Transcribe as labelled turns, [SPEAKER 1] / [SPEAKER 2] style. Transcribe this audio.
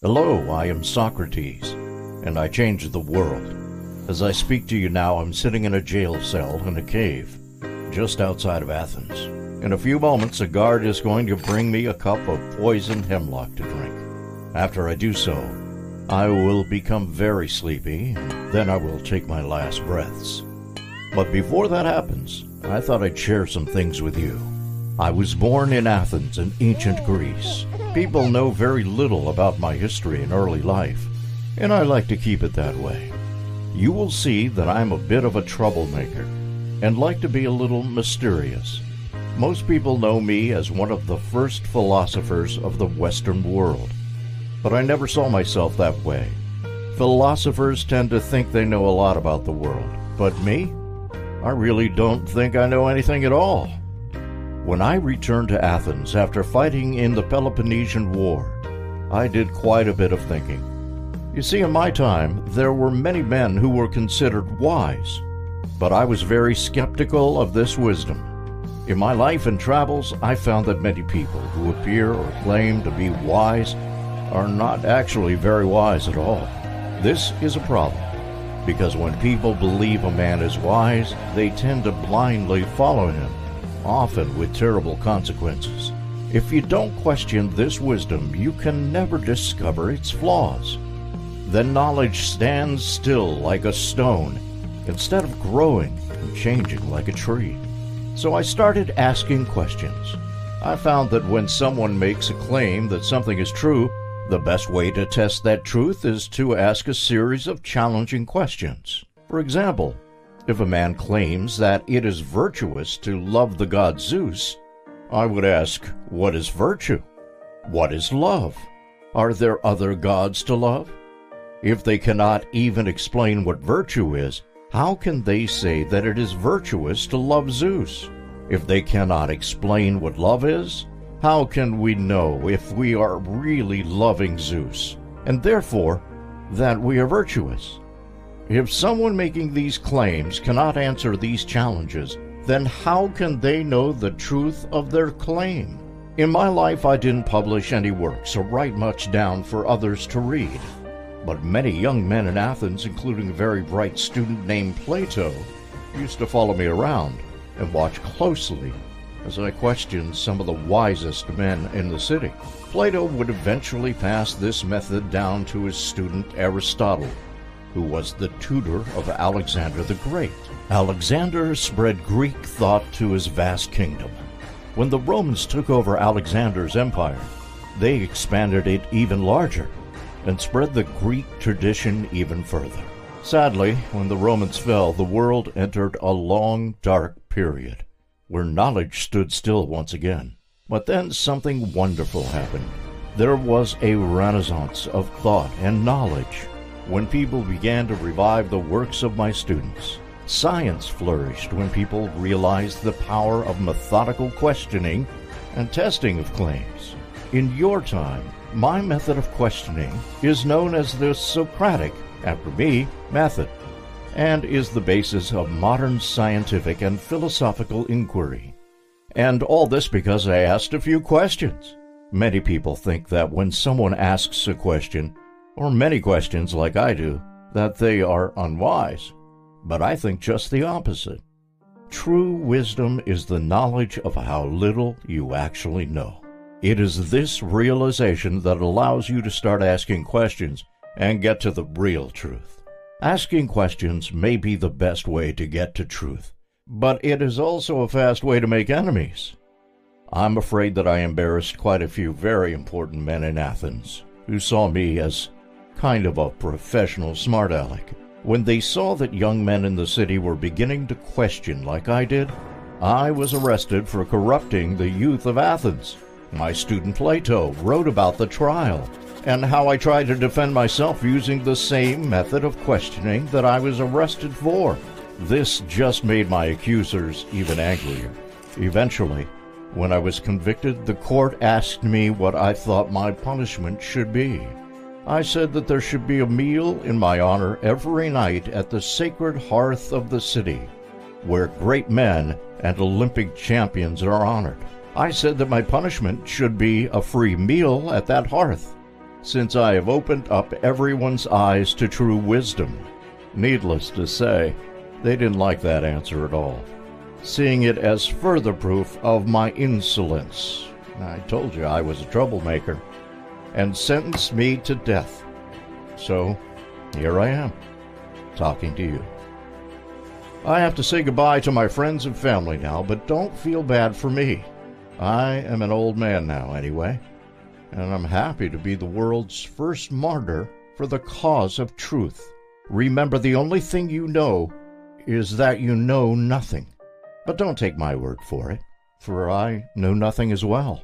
[SPEAKER 1] Hello, I am Socrates, and I changed the world. As I speak to you now, I'm sitting in a jail cell in a cave, just outside of Athens. In a few moments, a guard is going to bring me a cup of poisoned hemlock to drink. After I do so, I will become very sleepy, and then I will take my last breaths. But before that happens, I thought I'd share some things with you. I was born in Athens in ancient Greece. People know very little about my history and early life, and I like to keep it that way. You will see that I'm a bit of a troublemaker and like to be a little mysterious. Most people know me as one of the first philosophers of the Western world, but I never saw myself that way. Philosophers tend to think they know a lot about the world, but me? I really don't think I know anything at all. When I returned to Athens after fighting in the Peloponnesian War, I did quite a bit of thinking. You see, in my time, there were many men who were considered wise, but I was very skeptical of this wisdom. In my life and travels, I found that many people who appear or claim to be wise are not actually very wise at all. This is a problem, because when people believe a man is wise, they tend to blindly follow him often with terrible consequences. If you don't question this wisdom, you can never discover its flaws. Then knowledge stands still like a stone instead of growing and changing like a tree. So I started asking questions. I found that when someone makes a claim that something is true, the best way to test that truth is to ask a series of challenging questions. For example, if a man claims that it is virtuous to love the god Zeus, I would ask, what is virtue? What is love? Are there other gods to love? If they cannot even explain what virtue is, how can they say that it is virtuous to love Zeus? If they cannot explain what love is, how can we know if we are really loving Zeus, and therefore that we are virtuous? If someone making these claims cannot answer these challenges, then how can they know the truth of their claim? In my life, I didn't publish any works or write much down for others to read. But many young men in Athens, including a very bright student named Plato, used to follow me around and watch closely as I questioned some of the wisest men in the city. Plato would eventually pass this method down to his student Aristotle, who was the tutor of Alexander the Great. Alexander spread Greek thought to his vast kingdom. When the Romans took over Alexander's empire, they expanded it even larger and spread the Greek tradition even further. Sadly, when the Romans fell, the world entered a long, dark period where knowledge stood still once again. But then something wonderful happened. There was a renaissance of thought and knowledge when people began to revive the works of my students. Science flourished when people realized the power of methodical questioning and testing of claims. In your time, my method of questioning is known as the Socratic, after me, method, and is the basis of modern scientific and philosophical inquiry. And all this because I asked a few questions. Many people think that when someone asks a question, or many questions like I do, that they are unwise. But I think just the opposite. True wisdom is the knowledge of how little you actually know. It is this realization that allows you to start asking questions and get to the real truth. Asking questions may be the best way to get to truth, but it is also a fast way to make enemies. I'm afraid that I embarrassed quite a few very important men in Athens who saw me as kind of a professional smart aleck. When they saw that young men in the city were beginning to question like I did, I was arrested for corrupting the youth of Athens. My student Plato wrote about the trial and how I tried to defend myself using the same method of questioning that I was arrested for. This just made my accusers even angrier. Eventually, when I was convicted, the court asked me what I thought my punishment should be. I said that there should be a meal in my honor every night at the sacred hearth of the city, where great men and Olympic champions are honored. I said that my punishment should be a free meal at that hearth. since I have opened up everyone's eyes to true wisdom. Needless to say, they didn't like that answer at all, seeing it as further proof of my insolence. I told you I was a troublemaker, and sentenced me to death. So, here I am, talking to you. I have to say goodbye to my friends and family now, but don't feel bad for me. I am an old man now, anyway, and I'm happy to be the world's first martyr for the cause of truth. Remember, the only thing you know is that you know nothing. But don't take my word for it, for I know nothing as well.